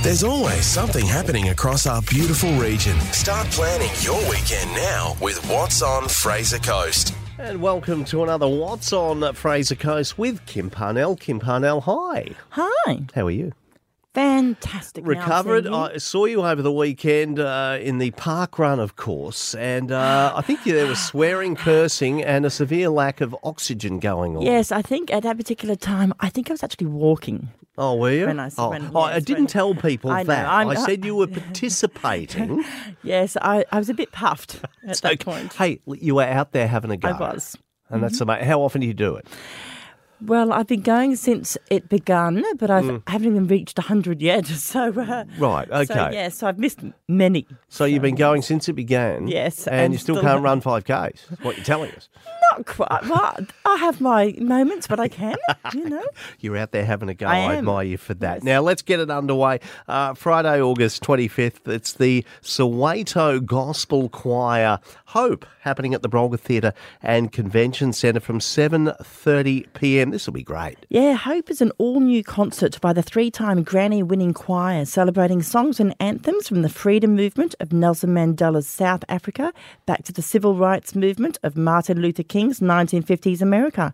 There's always something happening across our beautiful region. Start planning your weekend now with What's on Fraser Coast. And welcome to another What's on Fraser Coast with Kim Parnell. Kim Parnell, hi. Hi. How are you? Fantastic. Recovered. I saw you over the weekend uh, in the park run, of course, and uh, I think there was swearing, cursing, and a severe lack of oxygen going on. Yes, I think at that particular time, I think I was actually walking. Oh, were you? When I oh, when- oh, I didn't when- tell people I that. I'm- I said you were participating. Yes, I, I was a bit puffed at So, that point. Hey, you were out there having a go. I was. Mm-hmm. And that's amazing. How often do you do it? Well, I've been going since it began, but I've, Mm. I haven't even reached 100 yet. So, uh, Right, okay. So, yeah, so I've missed many. So you've been going since it began. Yes, And, and you still, still- can't run 5Ks. That's what you're telling us. Not quite. Well, I have my moments, but I can, you know. You're out there having a go. I I, admire you for that. Now, let's get it underway. Uh, Friday, August 25th, it's the Soweto Gospel Choir Hope happening at the Brolga Theatre and Convention Centre from 7.30pm. This will be great. Yeah, Hope is an all new concert by the three time Grammy winning choir celebrating songs and anthems from the freedom movement of Nelson Mandela's South Africa back to the civil rights movement of Martin Luther King's 1950s America.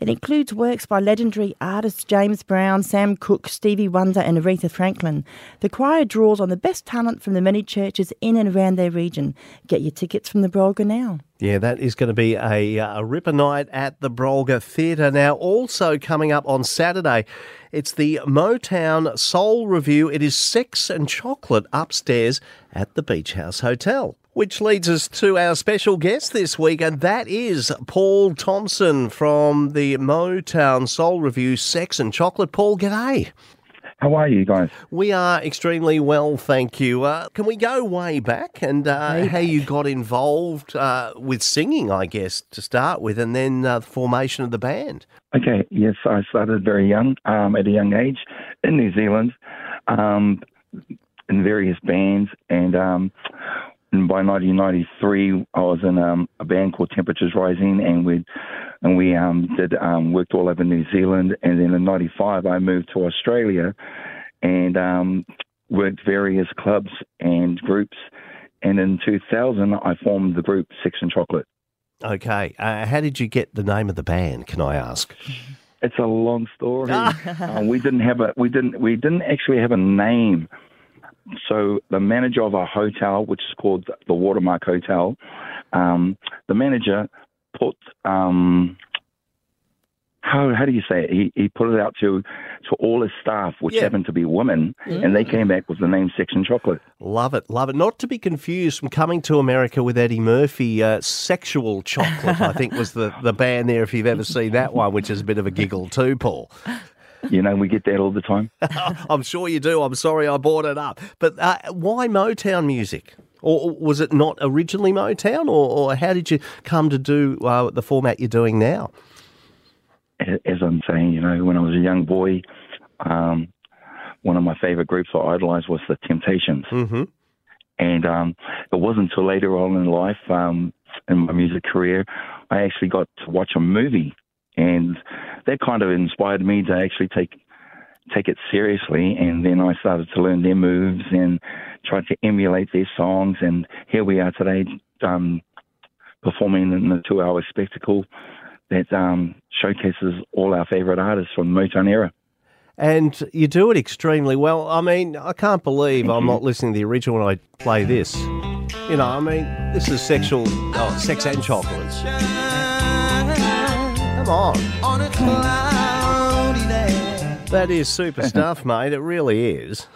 It includes works by legendary artists James Brown, Sam Cooke, Stevie Wonder, and Aretha Franklin. The choir draws on the best talent from the many churches in and around their region. Get your tickets from the Brolga now. Yeah, that is going to be a, uh, a ripper night at the Brolga Theatre. Now, also coming up on Saturday, it's the Motown Soul Review. It is Sex and Chocolate upstairs at the Beach House Hotel. Which leads us to our special guest this week, and that is Paul Thompson from the Motown Soul Review Sex and Chocolate. Paul, g'day. How are you guys? We are extremely well, thank you. Uh, can we go way back and uh, how you got involved uh, with singing, I guess, to start with, and then uh, the formation of the band? Okay, yes, I started very young, um, at a young age, in New Zealand, um, in various bands, and, um, and by 1993, I was in um, a band called Temperatures Rising, and we and we um, did um, worked all over New Zealand, and then in '95, I moved to Australia, and um, worked various clubs and groups, and in 2000, I formed the group Sex and Chocolate. Okay, uh, how did you get the name of the band? Can I ask? It's a long story. uh, we didn't have a we didn't we didn't actually have a name. So the manager of our hotel, which is called the Watermark Hotel, um, the manager put um, how how do you say it? He he put it out to to all his staff, which Yeah. happened to be women, and they came back with the name Sex and Chocolate. Love it, love it. Not to be confused from coming to America with Eddie Murphy. Uh, Sexual Chocolate, I think, was the, the band there. If you've ever seen that one, which is a bit of a giggle too, Paul. You know, we get that all the time. I'm sure you do. I'm sorry I brought it up. But uh, why Motown music? Or was it not originally Motown? Or, or how did you come to do uh, the format you're doing now? as I'm saying, you know, when I was a young boy, um, one of my favorite groups I idolized was the Temptations. Mm-hmm. And um, it wasn't until later on in life, um, in my music career, I actually got to watch a movie, and that kind of inspired me to actually take take it seriously. And then I started to learn their moves and try to emulate their songs. And here we are today, um, performing in the two-hour spectacle that um, showcases all our favorite artists from the Motown era. And you do it extremely well. I mean, I can't believe I'm not listening to the original when I play this. You know, I mean, this is sexual, oh, sex and chocolates. Come on. That is super stuff, mate. It really is.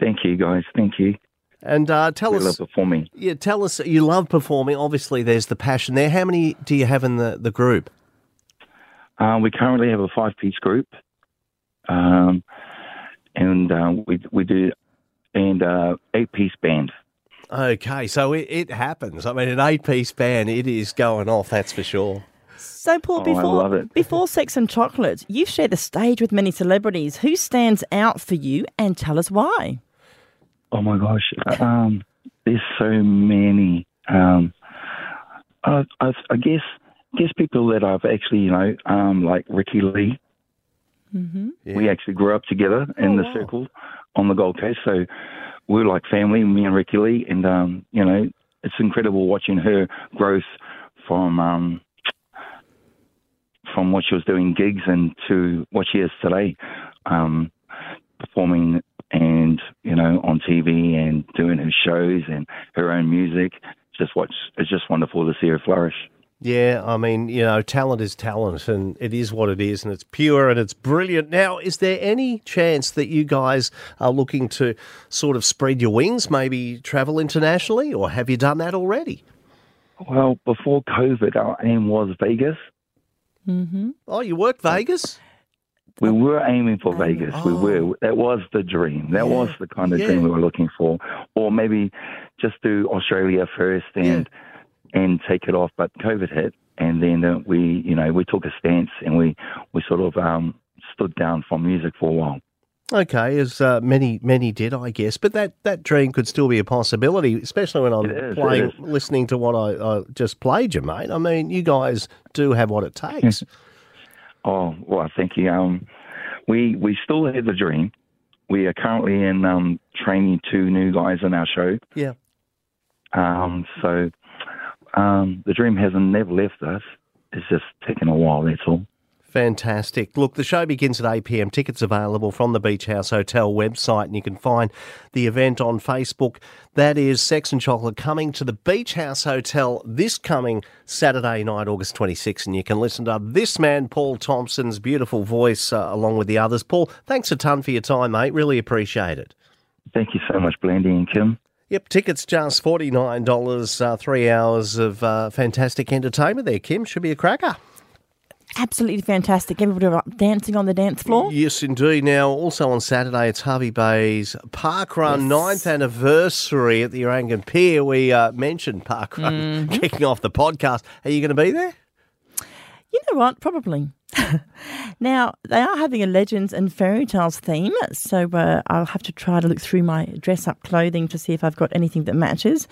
Thank you, guys. Thank you. And uh, tell We us, love performing. yeah, tell us, you love performing. Obviously, there's the passion there. How many do you have in the, the group? Uh, we currently have a five-piece group, um, and uh, we we do and uh, eight-piece band. Okay, so it, it happens. I mean, an eight piece band, it is going off, that's for sure. So, Paul, Oh, I before love it. before Sex and Chocolate, you've shared the stage with many celebrities. Who stands out for you, and tell us why? Oh my gosh, um, there's so many. Um, I, I, I guess guess people that I've actually you know um, like Ricki-Lee. Mm-hmm. Yeah. We actually grew up together in Oh, the wow. circle on the Gold Coast, so we're like family, me and Ricki-Lee, and um, you know, it's incredible watching her growth from um, from what she was doing gigs and to what she is today, um, performing and you know on TV and doing her shows and her own music. Just watch, it's just wonderful to see her flourish. Yeah, I mean, you know, talent is talent and it is what it is and it's pure and it's brilliant. Now, is there any chance that you guys are looking to sort of spread your wings, maybe travel internationally, or have you done that already? Well, before COVID, our aim was Vegas. Mm-hmm. Oh, you worked Vegas? We were aiming for Vegas. We Oh. were. That was the dream. That Yeah, was the kind of yeah. dream we were looking for. Or maybe just do Australia first and and take it off. But COVID hit, and then uh, we, you know, we took a stance and we we sort of um, stood down from music for a while. Okay, as uh, many many did, I guess, but that, that dream could still be a possibility, especially when I'm is, playing, listening to what I, I just played you, mate. I mean, you guys do have what it takes. Oh well, thank you. Um, we we still have the dream. We are currently in um, training two new guys in our show. yeah. Um, so um, the dream hasn't never left us. It's just taken a while. That's all. Fantastic. Look, the show begins at 8 pm. Tickets available from the Beach House Hotel website, and you can find the event on Facebook. That is Sex and Chocolate coming to the Beach House Hotel this coming Saturday night, August 26th. And you can listen to this man, Paul Thompson's beautiful voice, uh, along with the others. Paul, thanks a ton for your time, mate. Really appreciate it. Thank you so much, Blandy and Kim. Yep, tickets just $49, uh, three hours of uh, fantastic entertainment there, Kim. Should be a cracker. Absolutely fantastic. Everybody dancing on the dance floor. Yes, indeed. Now, also on Saturday, it's Hervey Bay's Park Run ninth anniversary at the Urangan Pier. We uh, mentioned Park Run Mm-hmm. kicking off the podcast. Are you going to be there? You know what? Probably. now, they are having a legends and fairy tales theme, so uh, I'll have to try to look through my dress up clothing to see if I've got anything that matches.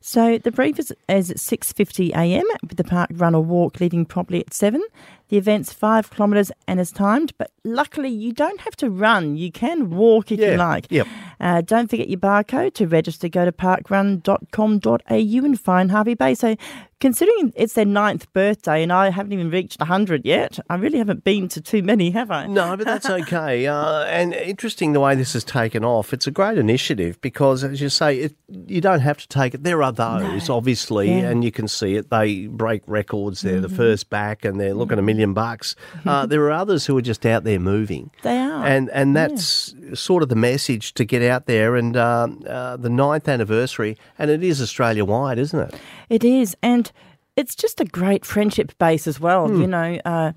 So the brief is, is at 6.50am with the park run or walk leaving promptly at 7. The event's 5 kilometres and is timed, but luckily you don't have to run. You can walk if Yeah, you like. yep. Uh, don't forget your barcode to register. Go to parkrun.com.au and find Hervey Bay. So, considering it's their ninth birthday and I haven't even reached 100 yet, I really haven't been to too many, have I? No, but that's okay. Uh, and interesting the way this has taken off. It's a great initiative because, as you say, it, you don't have to take it. There are those, obviously, Yeah. Mm-hmm. and you can see it. They break records. They're the first back, and they're looking a million bucks. Uh, there are others who are just out there moving. They are. and and that's sort of the message to get out there. And um, uh, the ninth anniversary, and it is Australia wide, isn't it? It is. And it's just a great friendship base as well. Hmm. You know, uh,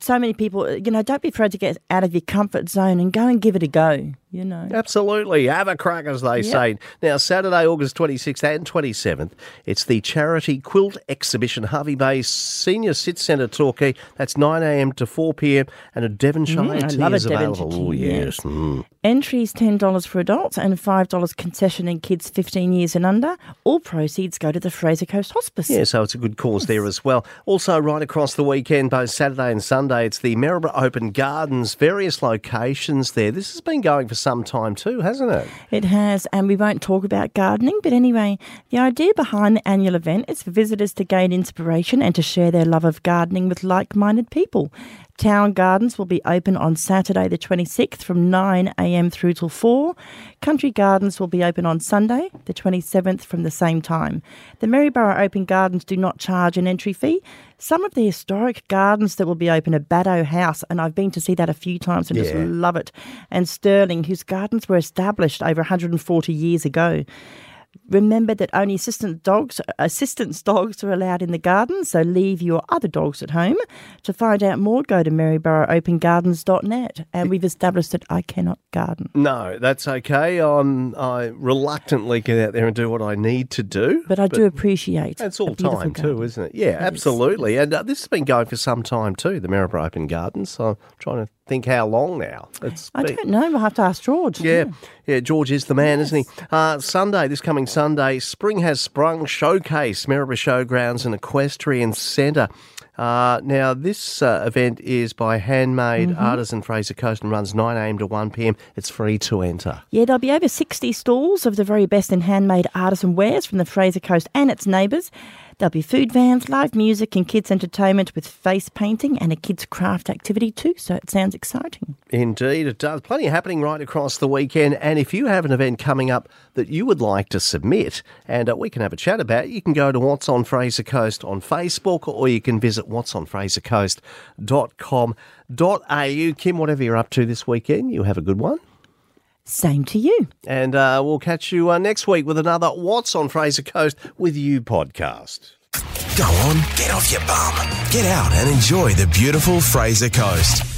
so many people, you know, don't be afraid to get out of your comfort zone and go and give it a go, you know. Absolutely. Have a crack, as they Yep. say. Now, Saturday, August 26th and 27th, it's the charity quilt exhibition, Hervey Bay Senior Sit Centre, Torquay. That's 9am to 4pm, and a Devonshire Mm, I love a is Devonshire available. Oh, yes. Mm. Entries $10 for adults and $5 concession in kids 15 years and under. All proceeds go to the Fraser Coast Hospice. Yeah, so it's a good cause there as well. Also, right across the weekend, both Saturday and Sunday, it's the Maryborough Open Gardens, various locations there. This has been going for some time too, hasn't it? It has, and we won't talk about gardening, but anyway, the idea behind the annual event is for visitors to gain inspiration and to share their love of gardening with like minded people. Town Gardens will be open on Saturday, the 26th, from 9am through till 4. Country Gardens will be open on Sunday, the 27th, from the same time. The Maryborough Open Gardens do not charge an entry fee. Some of the historic gardens that will be open are Baddow House, and I've been to see that a few times and just love it. And Stirling, whose gardens were established over 140 years ago. Remember that only assistant dogs, assistance dogs are allowed in the garden, so leave your other dogs at home. To find out more, go to maryboroughopengardens.net. And we've established that I cannot garden. No, that's okay. I'm, I reluctantly get out there and do what I need to do. But I do appreciate a all time too, isn't it? Yeah, absolutely. And uh, this has been going for some time too, the Maryborough Open Gardens. So I'm trying to think how long now. It's I don't know. We'll have to ask George. Yeah, yeah. George is the man, yes. isn't he? Uh, Sunday, this coming Sunday, Spring has sprung showcase, Maryborough Showgrounds and Equestrian Centre. Uh, now, this uh, event is by Handmade mm-hmm. Artisan Fraser Coast and runs 9am to 1pm. It's free to enter. Yeah, there'll be over 60 stalls of the very best in handmade artisan wares from the Fraser Coast and its neighbours. There'll be food vans, live music, and kids' entertainment with face painting and a kids' craft activity too. So it sounds exciting. Indeed, it does. Plenty happening right across the weekend. And if you have an event coming up that you would like to submit and uh, we can have a chat about, you can go to What's on Fraser Coast on Facebook or you can visit what'sonfrasercoast.com.au. Kim, whatever you're up to this weekend, you have a good one. Same to you. And uh, we'll catch you uh, next week with another What's on Fraser Coast with You podcast. Go on, get off your bum. Get out and enjoy the beautiful Fraser Coast.